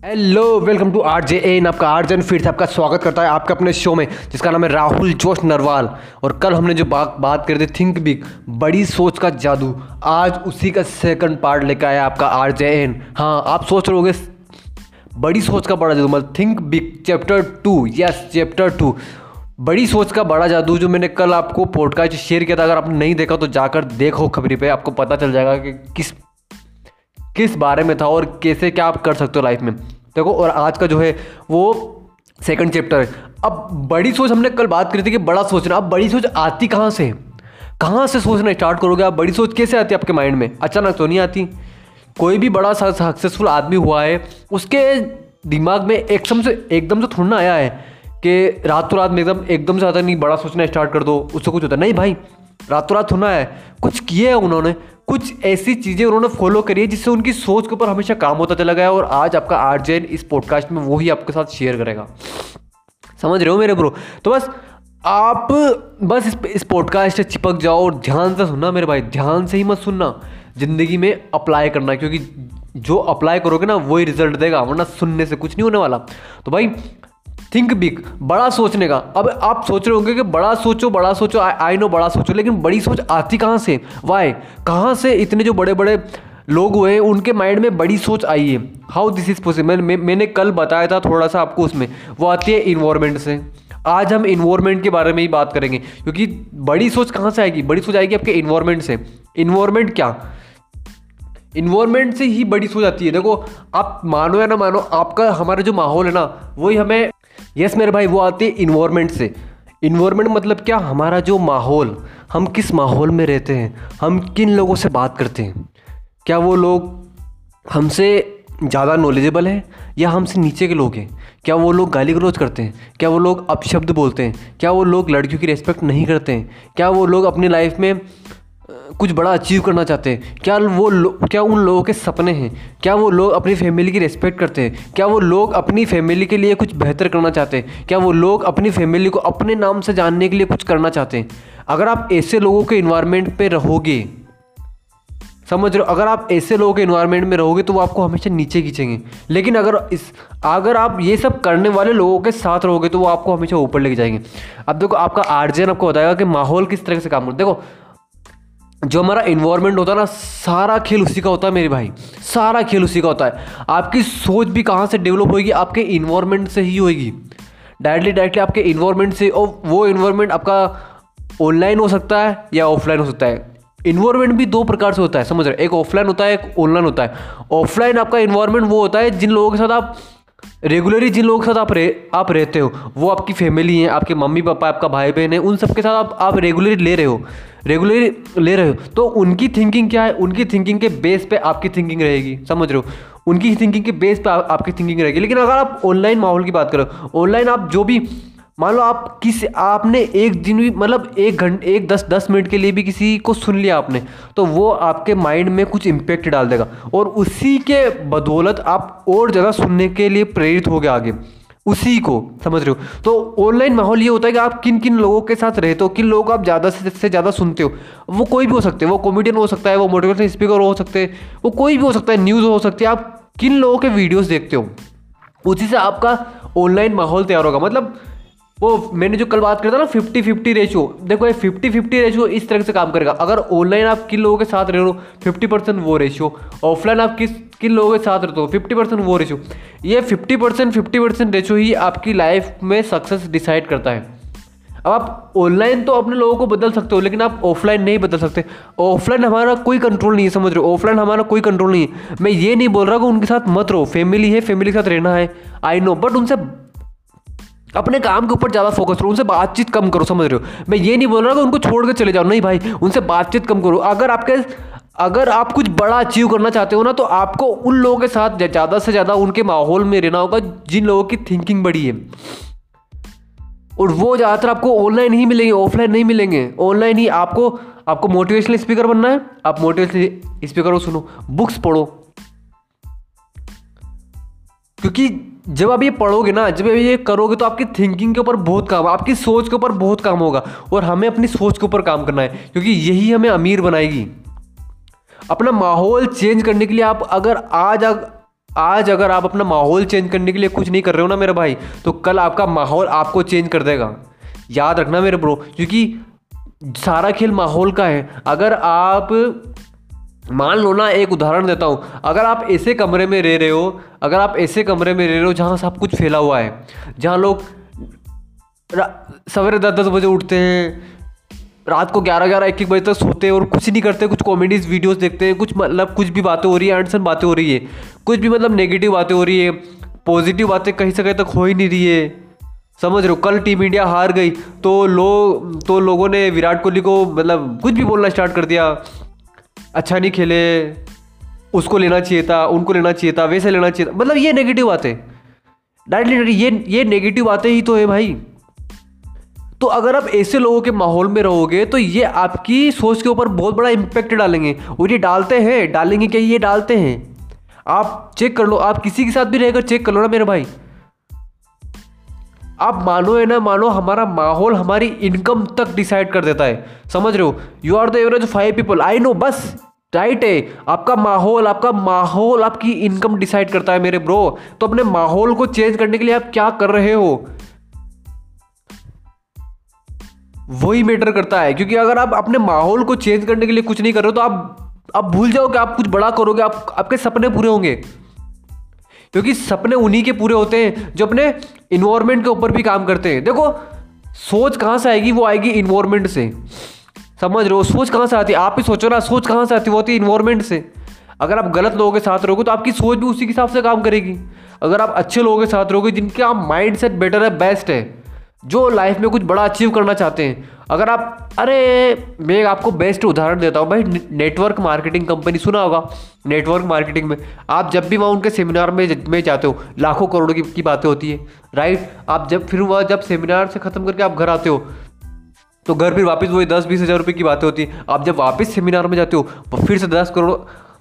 Hello welcome to R J N आपका R J फिर से आपका स्वागत करता है आपके अपने शो में, जिसका नाम है राहुल जोश नरवाल। और कल हमने जो बात बात कर दी थिंक बिग बड़ी सोच का जादू, आज उसी का सेकंड पार्ट लेकर आया आपका आर जे एन हाँ आप सोच रहे होगे, बड़ी सोच का बड़ा जादू मतलब think big chapter two yes chapter two बड़ी सोच का बड़ा जादू जो मैंने कल आपको पॉडकास्ट शेयर किया था, अगर आपने नहीं देखा तो जाकर देखो खबरी पे, आपको पता चल जाएगा कि किस किस बारे में था और कैसे क्या आप कर सकते हो लाइफ में। देखो, और आज का जो है वो सेकंड चैप्टर है। अब बड़ी सोच हमने कल बात करी थी कि बड़ा सोचना। अब बड़ी सोच आती कहाँ से? कहाँ से सोचना स्टार्ट करोगे आप? बड़ी सोच कैसे आती है आपके माइंड में? अचानक तो नहीं आती। कोई भी बड़ा सक्सेसफुल आदमी हुआ है, उसके दिमाग में एकदम से एकदम से थोड़ा ना आया है कि रातों रात में एकदम एकदम से आता नहीं, बड़ा सोचना स्टार्ट कर दो, उससे कुछ होता नहीं भाई, रातों रात होना है। कुछ किए है उन्होंने? कुछ ऐसी चीज़ें उन्होंने फॉलो करी है जिससे उनकी सोच के ऊपर हमेशा काम होता चला गया और आज आपका आर्जेन इस पॉडकास्ट में वो ही आपके साथ शेयर करेगा। समझ रहे हो मेरे ब्रो तो बस आप बस इस इस पॉडकास्ट से चिपक जाओ और ध्यान से सुनना मेरे भाई, ध्यान से ही मत सुनना। ज़िंदगी में अप्लाई करना, क्योंकि जो अप्लाई करोगे ना, वही रिज़ल्ट देगा, वरना सुनने से कुछ नहीं होने वाला। तो भाई थिंक बिग बड़ा सोचने का। अब आप सोच रहे होंगे कि बड़ा सोचो बड़ा सोचो आई नो बड़ा सोचो, लेकिन बड़ी सोच आती कहाँ से? वाई कहाँ से इतने जो बड़े बड़े लोग हुए हैं, उनके माइंड में बड़ी सोच आई है। हाउ दिस इज़ पॉसिबल मैंने कल बताया था थोड़ा सा आपको उसमें। वो आती है इन्वायरमेंट से। आज हम इन्वायरमेंट के बारे में ही बात करेंगे। क्योंकि बड़ी सोच कहाँ से आएगी? बड़ी सोच आएगी आपके इन्वायरमेंट से। इन्वायरमेंट क्या? इन्वायरमेंट से ही बड़ी सोच आती है। देखो, आप मानो या ना मानो, आपका, हमारा जो माहौल है ना, वही हमें यस मेरे भाई, वो आते हैं इन्वायरमेंट से। इन्वायरमेंट मतलब क्या? हमारा जो माहौल, हम किस माहौल में रहते हैं? हम किन लोगों से बात करते हैं? क्या वो लोग हमसे ज़्यादा नॉलेजेबल हैं? या हमसे नीचे के लोग हैं? क्या वो लोग गाली गलौज करते हैं? क्या वो लोग अपशब्द बोलते हैं? क्या वो लोग लड़कियों की रेस्पेक्ट नहीं करते हैं? क्या वो लोग अपनी लाइफ में कुछ बड़ा अचीव करना चाहते हैं। क्या वो क्या उन लोगों के सपने हैं? क्या वो लोग अपनी फैमिली की रिस्पेक्ट करते हैं? क्या वो लोग अपनी फैमिली के लिए कुछ बेहतर करना चाहते हैं? क्या वो लोग अपनी फैमिली को अपने नाम से जानने के लिए कुछ करना चाहते हैं? अगर आप ऐसे लोगों के इन्वायरमेंट पे रहोगे, समझ रहे हो? अगर आप ऐसे लोगों के इन्वायरमेंट में रहोगे तो वो आपको हमेशा नीचे खींचेंगे। लेकिन अगर इस, अगर आप ये सब करने वाले लोगों के साथ रहोगे तो वो आपको हमेशा ऊपर लेके जाएँगे। अब देखो, आपका आर्जन आपको बताएगा कि माहौल किस तरह से काम करता देखो जो हमारा इन्वायरमेंट होता है ना, सारा खेल उसी का होता है मेरे भाई। सारा खेल उसी का होता है। आपकी सोच भी कहाँ से डेवलप होगी आपके इन्वायरमेंट से ही होगी डायरेक्टली डायरेक्टली आपके इन्वायरमेंट से, और वो इन्वायरमेंट आपका ऑनलाइन हो सकता है या ऑफलाइन हो सकता है। इन्वायरमेंट भी दो प्रकार से होता है, समझ रहे एक ऑफलाइन होता है, एक ऑनलाइन होता है। ऑफलाइन आपका इन्वायरमेंट वो होता है जिन लोगों के साथ आप रेगुलरली जिन लोगों के साथ आप रह आप रहते हो, वो आपकी फैमिली है, आपके मम्मी पापा, आपका भाई बहन है, उन सब के साथ आप आप रेगुलरली ले रहे हो। रेगुलरली ले रहे हो। तो उनकी थिंकिंग क्या है? उनकी थिंकिंग के बेस पे आपकी थिंकिंग रहेगी। समझ रहे हो? उनकी थिंकिंग के बेस पे आपकी थिंकिंग रहेगी। लेकिन अगर आप ऑनलाइन माहौल की बात करो ऑनलाइन आप जो भी मान लो आप किस, आपने एक दिन भी मतलब एक घंटे एक दस दस मिनट के लिए भी किसी को सुन लिया आपने तो वो आपके माइंड में कुछ इम्पेक्ट डाल देगा। और उसी के बदौलत आप और ज़्यादा सुनने के लिए प्रेरित हो गए आगे। उसी को, समझ रहे हो? तो ऑनलाइन माहौल ये होता है कि आप किन किन लोगों के साथ रहते हो, किन लोगों को आप ज़्यादा से ज़्यादा सुनते हो। वो कोई भी हो सकते हैं, वो कॉमेडियन हो सकता है, वो मोटिवेशनल स्पीकर हो सकते हैं, वो कोई भी हो सकता है न्यूज़ हो सकती है, आप किन लोगों के वीडियोज़ देखते हो? उसी से आपका ऑनलाइन माहौल तैयार होगा। मतलब वो मैंने जो कल बात करता ना फिफ्टी फिफ्टी रेशो देखो ये फिफ्टी फिफ्टी रेशो इस तरह से काम करेगा। अगर ऑनलाइन आप किन लोगों के साथ रह रहे हो फिफ्टी परसेंट वो रेशियो ऑफलाइन आप किस, किन लोगों के साथ रहते हो फिफ्टी परसेंट वो रेशियो ये fifty percent fifty percent ratio ही आपकी लाइफ में सक्सेस डिसाइड करता है। अब आप ऑनलाइन तो अपने लोगों को बदल सकते हो, लेकिन आप ऑफलाइन नहीं बदल सकते। ऑफलाइन हमारा कोई कंट्रोल नहीं है, समझ रहे हो? ऑफलाइन हमारा कोई कंट्रोल नहीं है। मैं ये नहीं बोल रहा कि उनके साथ मत रहो। फैमिली है फैमिली के साथ रहना है। आई नो बट उनसे अपने काम के ऊपर ज़्यादा फोकस करो, उनसे बातचीत कम करो, समझ रहे हो? मैं ये नहीं बोल रहा कि उनको छोड़ कर चले जाओ। नहीं भाई, उनसे बातचीत कम करो। अगर आपके, अगर आप कुछ बड़ा अचीव करना चाहते हो ना तो आपको उन लोगों के साथ ज़्यादा से ज़्यादा उनके माहौल में रहना होगा, जिन लोगों की थिंकिंग बड़ी है। और वो ज़्यादातर आपको ऑनलाइन ही मिलेंगे ऑफलाइन नहीं मिलेंगे। ऑनलाइन ही आपको आपको मोटिवेशनल स्पीकर बनना है। आप मोटिवेशनल स्पीकर को सुनो बुक्स पढ़ो। क्योंकि जब आप ये पढ़ोगे ना, जब ये करोगे तो आपकी थिंकिंग के ऊपर बहुत काम, आपकी सोच के ऊपर बहुत काम होगा और हमें अपनी सोच के ऊपर काम करना है, क्योंकि यही हमें अमीर बनाएगी। अपना माहौल चेंज करने के लिए आप अगर आज आज अगर आप अपना माहौल चेंज करने के लिए कुछ नहीं कर रहे हो ना मेरे भाई तो कल आपका माहौल आपको चेंज कर देगा। याद रखना मेरे ब्रो क्योंकि सारा खेल माहौल का है। अगर आप मान लो ना, एक उदाहरण देता हूँ। अगर आप ऐसे कमरे में रह रहे हो, अगर आप ऐसे कमरे में रह रहे हो जहाँ सब कुछ फैला हुआ है, जहाँ लोग सवेरे दस दस बजे उठते हैं, रात को ग्यारह ग्यारह, एक एक बजे तक सोते हैं और कुछ नहीं करते, कुछ कॉमेडीज वीडियोस देखते हैं, कुछ मतलब कुछ भी बातें हो रही है एंडसन बातें हो रही है, कुछ भी मतलब नेगेटिव बातें हो रही है पॉजिटिव बातें कहीं से कहीं तक हो ही नहीं रही है। समझ रहे हो? कल टीम इंडिया हार गई तो लोग तो लोगों ने विराट कोहली को मतलब कुछ भी बोलना स्टार्ट कर दिया। अच्छा नहीं खेले, उसको लेना चाहिए था, उनको लेना चाहिए था, वैसे लेना चाहिए था। मतलब ये नेगेटिव बातें। डायरेक्टली ये ये नेगेटिव बातें ही तो है भाई। तो अगर आप ऐसे लोगों के माहौल में रहोगे तो ये आपकी सोच के ऊपर बहुत बड़ा इम्पैक्ट डालेंगे। और ये डालते हैं, डालेंगे क्या ये डालते हैं? आप चेक कर लो, आप किसी के साथ भी रहकर चेक कर लो ना मेरे भाई। आप मानो है ना मानो, हमारा माहौल, हमारी इनकम तक डिसाइड कर देता है। समझ रहे हो? You are the average five people I know बस राइट है। आपका माहौल आपका माहौल आपकी इनकम डिसाइड करता है मेरे ब्रो तो अपने माहौल को चेंज करने के लिए आप क्या कर रहे हो? वही मैटर करता है। क्योंकि अगर आप अपने माहौल को चेंज करने के लिए कुछ नहीं कर रहे हो तो आप आप भूल जाओ कि आप कुछ बड़ा करोगे, आप, आपके सपने पूरे होंगे। क्योंकि सपने उन्हीं के पूरे होते हैं जो अपने इन्वायरमेंट के ऊपर भी काम करते हैं। देखो, सोच कहाँ से आएगी, वो आएगी इन्वायरमेंट से। समझ रहे हो? सोच कहाँ से आती है? आप ही सोचो ना, सोच कहाँ से आती है? वो आती है इन्वायरमेंट से। अगर आप गलत लोगों के साथ रहोगे तो आपकी सोच भी उसी के हिसाब से काम करेगी। अगर आप अच्छे लोगों के साथ रहोगे, जिनके आप माइंड सेट बेटर है बेस्ट है, जो लाइफ में कुछ बड़ा अचीव करना चाहते हैं अगर आप अरे मैं आपको बेस्ट उदाहरण देता हूँ भाई नेटवर्क मार्केटिंग कंपनी सुना होगा नेटवर्क मार्केटिंग में। आप जब भी वहाँ उनके सेमिनार में में जाते हो लाखों करोड़ों की, की बातें होती है राइट आप जब फिर वह जब सेमिनार से ख़त्म करके आप घर आते हो तो घर फिर वापस वही दस बीस हज़ार रुपये की बातें होती है। आप जब वापस सेमिनार में जाते हो फिर से दस करोड़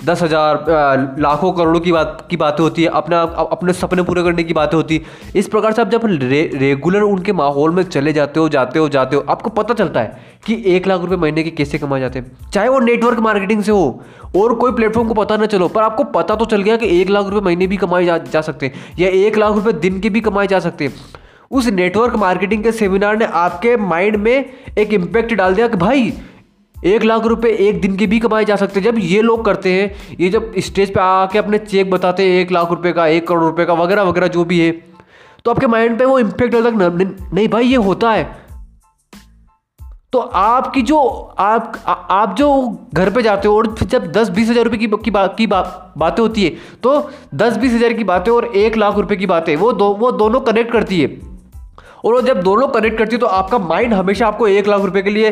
दस हज़ार लाखों करोड़ों की बात की बातें होती है अपना अपने सपने पूरे करने की बातें होती है। इस प्रकार से आप जब रे, रेगुलर उनके माहौल में चले जाते हो जाते हो जाते हो आपको पता चलता है कि एक लाख रुपए महीने के कैसे कमाए जाते हैं। चाहे वो नेटवर्क मार्केटिंग से हो और कोई प्लेटफॉर्म को पता ना चलो पर आपको पता तो चल गया कि एक लाख रुपये महीने भी कमाए जा, जा सकते हैं या एक लाख रुपये दिन के भी कमाए जा सकते हैं। उस नेटवर्क मार्केटिंग के सेमिनार ने आपके माइंड में एक इम्पैक्ट डाल दिया कि भाई एक लाख रुपए एक दिन के भी कमाए जा सकते हैं। जब ये लोग करते हैं ये जब स्टेज पे आके अपने चेक बताते हैं एक लाख रुपए का एक करोड़ रुपए का वगैरह वगैरह जो भी है तो आपके माइंड पे वो इम्पेक्ट अलग नहीं भाई ये होता है। तो आपकी जो आप आ, आप जो घर पे जाते हो और जब दस बीस हज़ार रुपये की की, बा, की बा, बातें होती है तो दस बीस हज़ार की बातें और एक लाख रुपए की बातें वो दो वो दोनों कनेक्ट करती है। और वो जब दोनों कनेक्ट करती है तो आपका माइंड हमेशा आपको एक लाख रुपए के लिए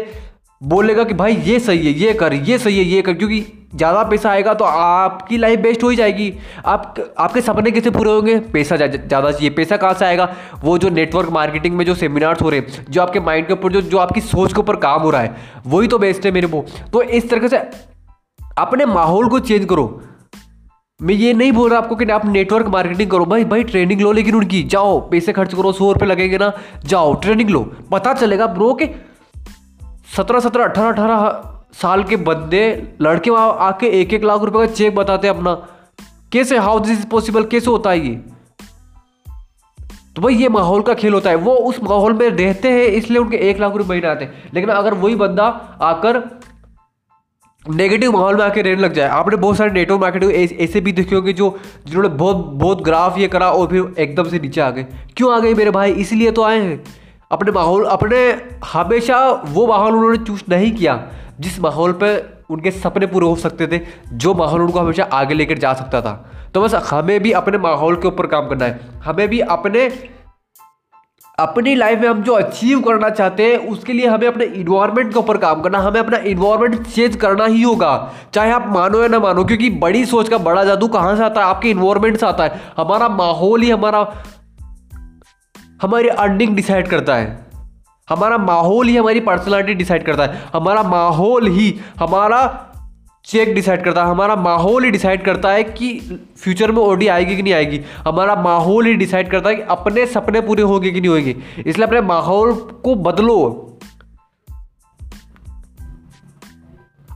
बोलेगा कि भाई ये सही है, ये कर, ये सही है, ये कर, क्योंकि ज़्यादा पैसा आएगा तो आपकी लाइफ बेस्ट हो ही जाएगी। आप, आपके सपने कैसे पूरे होंगे? पैसा ज़्यादा चाहिए। पैसा कहाँ से आएगा? वो जो नेटवर्क मार्केटिंग में जो सेमिनार्स हो रहे हैं, जो आपके माइंड के ऊपर, जो जो आपकी सोच के ऊपर काम हो रहा है, वही तो बेस्ट है मेरे को। तो इस तरीके से अपने माहौल को चेंज करो। मैं ये नहीं बोल रहा आपको कि आप नेटवर्क मार्केटिंग करो। भाई भाई ट्रेनिंग लो लेकिन उनकी। जाओ, पैसे खर्च करो, सौ रुपये लगेंगे ना। जाओ ट्रेनिंग लो। पता चलेगा ब्रो के सत्रह सत्रह, अठारह अठारह साल के बंदे, लड़के वहाँ आके एक एक लाख रुपए का चेक बताते हैं अपना। कैसे हाउ दिस इज़ पॉसिबल कैसे होता है ये? तो भाई ये माहौल का खेल होता है। वो उस माहौल में रहते हैं, इसलिए उनके एक लाख रुपए महीने आते हैं। लेकिन अगर वही बंदा आकर नेगेटिव माहौल में आके रहने लग जाए। आपने बहुत सारे नेटवर्क मार्केटिंग ऐसे भी देखे होंगे जो, जिन्होंने बहुत बहुत ग्राफ ये करा और फिर एकदम से नीचे आ गए। क्यों आ गए मेरे भाई? इसलिए तो आए हैं। अपने माहौल, अपने हमेशा वो माहौल उन्होंने चूज़ नहीं किया, जिस माहौल पे उनके सपने पूरे हो सकते थे, जो माहौल उनको हमेशा आगे लेकर जा सकता था। तो बस हमें भी अपने माहौल के ऊपर काम करना है। हमें भी अपने, अपनी लाइफ में हम जो अचीव करना चाहते हैं, उसके लिए हमें अपने इन्वायरमेंट के ऊपर काम करना, हमें अपना इन्वायरमेंट चेंज करना ही होगा। चाहे आप मानो या ना मानो, क्योंकि बड़ी सोच का बड़ा जादू कहाँ से आता है? आपके इन्वायरमेंट से आता है। हमारा माहौल ही, हमारा हमारी अर्निंग डिसाइड करता है। हमारा माहौल ही हमारी पर्सनालिटी डिसाइड करता है। हमारा माहौल ही हमारा चेक डिसाइड करता है। हमारा माहौल ही डिसाइड करता है कि फ्यूचर में ओडी आएगी कि नहीं आएगी। हमारा माहौल ही डिसाइड करता है कि अपने सपने पूरे होंगे कि नहीं होंगे। इसलिए अपने माहौल को बदलो।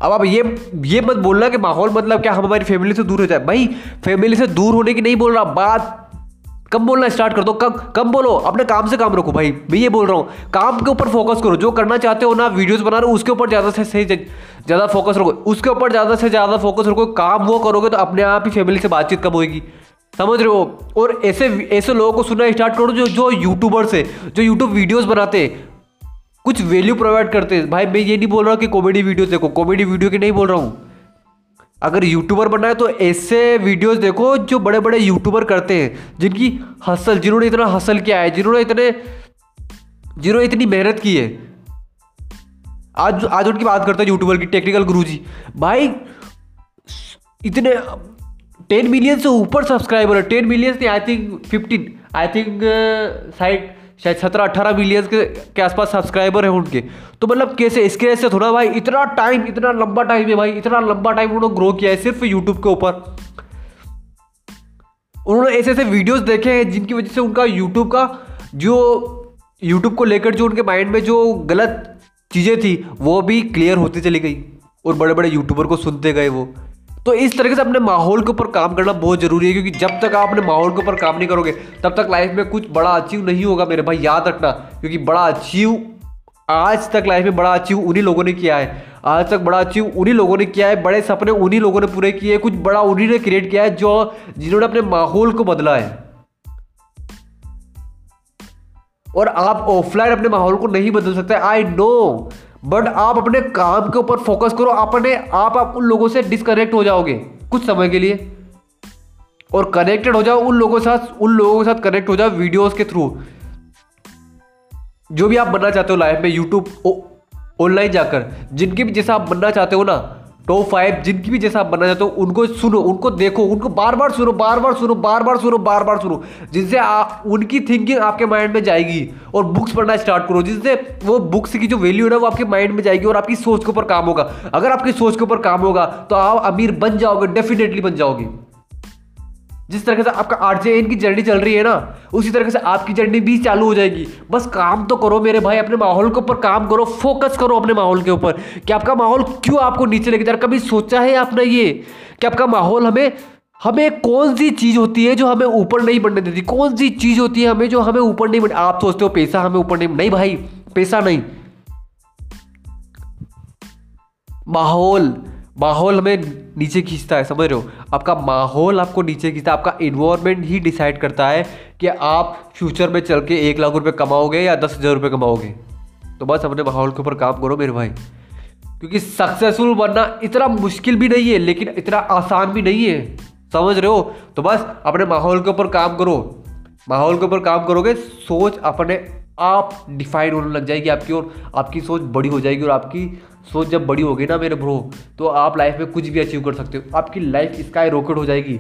अब आप ये ये मत बोलना कि माहौल मतलब क्या? हम हमारी फैमिली से दूर हो जाए। भाई फैमिली से दूर होने की नहीं बोल रहा। बात कम बोलना स्टार्ट कर दो? कब कम बोलो? अपने काम से काम रखो भाई। मैं ये बोल रहा हूँ, काम के ऊपर फोकस करो। जो करना चाहते हो ना वीडियोस बना रहे हो, उसके ऊपर ज़्यादा से सही ज़्यादा फोकस रखो। उसके ऊपर ज़्यादा से ज़्यादा फोकस रखो। काम वो करोगे तो अपने आप ही फैमिली से बातचीत कम होगी समझ रहे हो? और ऐसे ऐसे लोगों को सुनना स्टार्ट करो जो जो यूट्यूबर्स है, जो यूट्यूब वीडियोज़ बनाते कुछ वैल्यू प्रोवाइड करते हैं। भाई, मैं ये नहीं बोल रहा कि कॉमेडी वीडियो देखो। कॉमेडी वीडियो की नहीं बोल रहा हूँ। अगर यूट्यूबर बनना है तो ऐसे वीडियोस देखो जो बड़े बड़े यूट्यूबर करते हैं, जिनकी हसल जिन्होंने इतना हसल किया है, जिन्होंने इतने, जिन्होंने इतनी मेहनत की है। आज आज उनकी बात करते हैं यूट्यूबर की टेक्निकल गुरु जी भाई, इतने टेन मिलियन से ऊपर सब्सक्राइबर है टेन मिलियन नहीं I think fifteen I think side शायद सत्रह अठारह मिलियन के, के आसपास सब्सक्राइबर है उनके। तो मतलब कैसे इसके वजह से थोड़ा भाई इतना टाइम इतना लंबा टाइम है भाई इतना लंबा टाइम उन्होंने ग्रो किया है सिर्फ़ यूट्यूब के ऊपर। उन्होंने ऐसे ऐसे वीडियोस देखे हैं जिनकी वजह से उनका यूट्यूब का जो यूट्यूब को लेकर जो उनके माइंड में जो गलत चीज़ें थी वो भी क्लियर होती चली गई और बड़े बड़े यूट्यूबर को सुनते गए वो। तो इस तरीके से अपने माहौल के ऊपर काम करना बहुत ज़रूरी है, क्योंकि जब तक आप अपने माहौल के ऊपर काम नहीं करोगे, तब तक लाइफ में कुछ बड़ा अचीव नहीं होगा मेरे भाई, याद रखना, क्योंकि बड़ा अचीव आज तक लाइफ में बड़ा अचीव उन्हीं लोगों ने किया है। आज तक बड़ा अचीव उन्हीं लोगों ने किया है, बड़े सपने उन्हीं लोगों ने पूरे किए कुछ बड़ा उन्हीं ने क्रिएट किया है जो जिन्होंने अपने माहौल को बदला है। और आप ऑफलाइन अपने माहौल को नहीं बदल सकते आई नो बट आप अपने काम के ऊपर फोकस करो, अपने आप आप उन लोगों से डिसकनेक्ट हो जाओगे कुछ समय के लिए। और कनेक्टेड हो जाओ उन लोगों के साथ, उन लोगों के साथ कनेक्ट हो जाओ वीडियोस के थ्रू जो भी आप बनना चाहते हो लाइफ में यूट्यूब ऑनलाइन जाकर, जिनके भी जैसा आप बनना चाहते हो ना टॉप फाइव जिनकी भी जैसा आप बनना चाहते हो, उनको सुनो, उनको देखो, उनको बार बार सुनो बार बार सुनो बार बार सुनो बार बार सुनो, जिनसे आप उनकी थिंकिंग आपके माइंड में जाएगी और बुक्स पढ़ना स्टार्ट करो जिससे वो बुक्स की जो वैल्यू है ना, वो आपके माइंड में जाएगी और आपकी सोच के ऊपर काम होगा। अगर आपकी सोच के ऊपर काम होगा तो आप अमीर बन जाओगे डेफिनेटली बन जाओगे। जिस तरह से आपका आरजेएन की जर्नी चल रही है ना, उसी तरह से आपकी जर्नी भी चालू हो जाएगी। बस काम तो करो मेरे भाई, अपने माहौल के ऊपर काम करो फोकस करो अपने माहौल के ऊपर। कि आपका माहौल क्यों आपको नीचे लेके जा रहा कभी सोचा है आपने ये? कि आपका माहौल हमें हमें कौन सी चीज़ होती है जो हमें ऊपर नहीं बढ़ने देती? कौन सी चीज़ होती है हमें जो हमें ऊपर नहीं बढ़, आप सोचते हो पैसा हमें ऊपर नहीं नहीं भाई, पैसा नहीं। माहौल माहौल हमें नीचे खींचता है, समझ रहे हो? आपका माहौल आपको नीचे खींचता है, आपका इन्वायरमेंट ही डिसाइड करता है कि आप फ्यूचर में चल के एक लाख रुपए कमाओगे या दस हज़ार रुपये कमाओगे। तो बस अपने माहौल के ऊपर काम करो मेरे भाई। क्योंकि सक्सेसफुल बनना इतना मुश्किल भी नहीं है, लेकिन इतना आसान भी नहीं है। समझ रहे हो? तो बस अपने माहौल के ऊपर काम करो। माहौल के ऊपर काम करोगे, सोच अपने आप डिफाइन होने लग जाएगी आपकी और आपकी सोच बड़ी हो जाएगी और आपकी सोच जब बड़ी होगी ना मेरे ब्रो तो आप लाइफ में कुछ भी अचीव कर सकते हो। आपकी लाइफ स्काई रॉकेट हो जाएगी।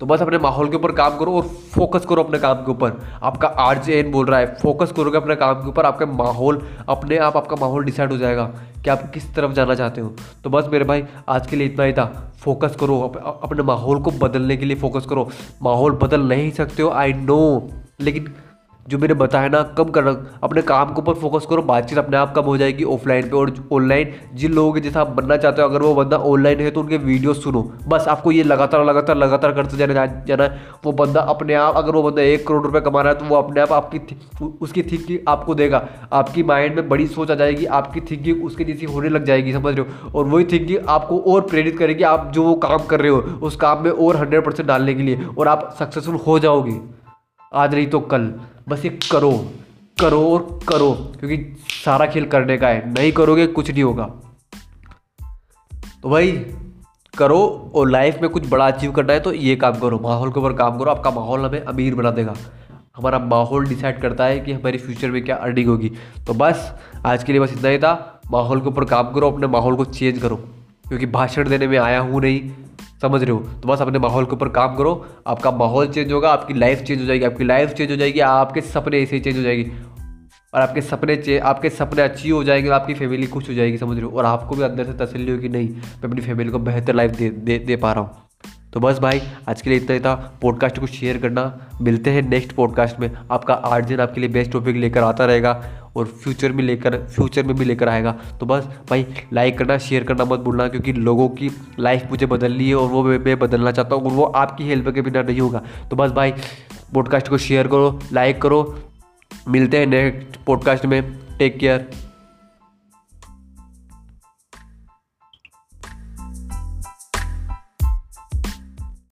तो बस अपने माहौल के ऊपर काम करो और फोकस करो अपने काम के ऊपर। आपका आर जे एन बोल रहा है फोकस करोगे अपने काम के ऊपर आपका माहौल अपने आप आपका माहौल डिसाइड हो जाएगा कि आप किस तरफ़ जाना चाहते हो। तो बस मेरे भाई आज के लिए इतना ही था। फोकस करो अप, अपने माहौल को बदलने के लिए फोकस करो। माहौल बदल नहीं सकते हो आई नो लेकिन जो मैंने बताया ना, कम करना, अपने काम के ऊपर फोकस करो, बातचीत अपने आप कम हो जाएगी ऑफलाइन पे और ऑनलाइन जिन लोगों के जैसा आप बनना चाहते हो, अगर वो बंदा ऑनलाइन है तो उनके वीडियो सुनो। बस आपको ये लगातार लगातार लगातार करते जाना जाना वो बंदा अपने आप, अगर वो बंदा एक करोड़ रुपये कमा रहा है तो वो अपने आप आपकी उसकी थिंकिंग आपको देगा। आपकी माइंड में बड़ी सोच आ जाएगी, आपकी थिंकिंग उसके जैसी होने लग जाएगी, समझ रहे हो? और वही थिंकिंग आपको और प्रेरित करेगी, आप जो वो काम कर रहे हो, उस काम में और हंड्रेड परसेंट डालने के लिए, और आप सक्सेसफुल हो जाओगे। आज नहीं तो कल। बस ये करो करो और करो, क्योंकि सारा खेल करने का है। नहीं करोगे, कुछ नहीं होगा। तो भाई, करो और लाइफ में कुछ बड़ा अचीव करना है तो ये काम करो। माहौल के ऊपर काम करो, आपका माहौल हमें अमीर बना देगा। हमारा माहौल डिसाइड करता है कि हमारी फ्यूचर में क्या अर्निंग होगी। तो बस, आज के लिए बस इतना ही था। माहौल के ऊपर काम करो, अपने माहौल को चेंज करो। क्योंकि भाषण देने में आया हूँ नहीं। समझ रहे हो? तो बस अपने माहौल के ऊपर काम करो आपका माहौल चेंज होगा आपकी लाइफ चेंज हो जाएगी आपकी लाइफ चेंज हो जाएगी आपके सपने ऐसे ही चेंज हो जाएगी। और आपके सपने चे आपके सपने अच्छी हो जाएँगे और आपकी फैमिली खुश हो जाएगी समझ रहे हो? और आपको भी अंदर से तसली होगी नहीं मैं अपनी फैमिली को बेहतर लाइफ दे दे, दे पा रहा हूँ। तो बस भाई, आज के लिए इतना ही था। पॉडकास्ट को शेयर करना। मिलते हैं नेक्स्ट पॉडकास्ट में। आपका आठ दिन आपके लिए बेस्ट टॉपिक लेकर आता रहेगा और फ्यूचर में लेकर फ्यूचर में भी लेकर आएगा। तो बस भाई लाइक करना शेयर करना मत भूलना क्योंकि लोगों की लाइफ मुझे बदलनी है और वो मैं बदलना चाहता हूँ और वो आपकी हेल्प के बिना नहीं होगा। तो बस भाई पॉडकास्ट को शेयर करो लाइक करो। मिलते हैं नेक्स्ट पॉडकास्ट में। Take care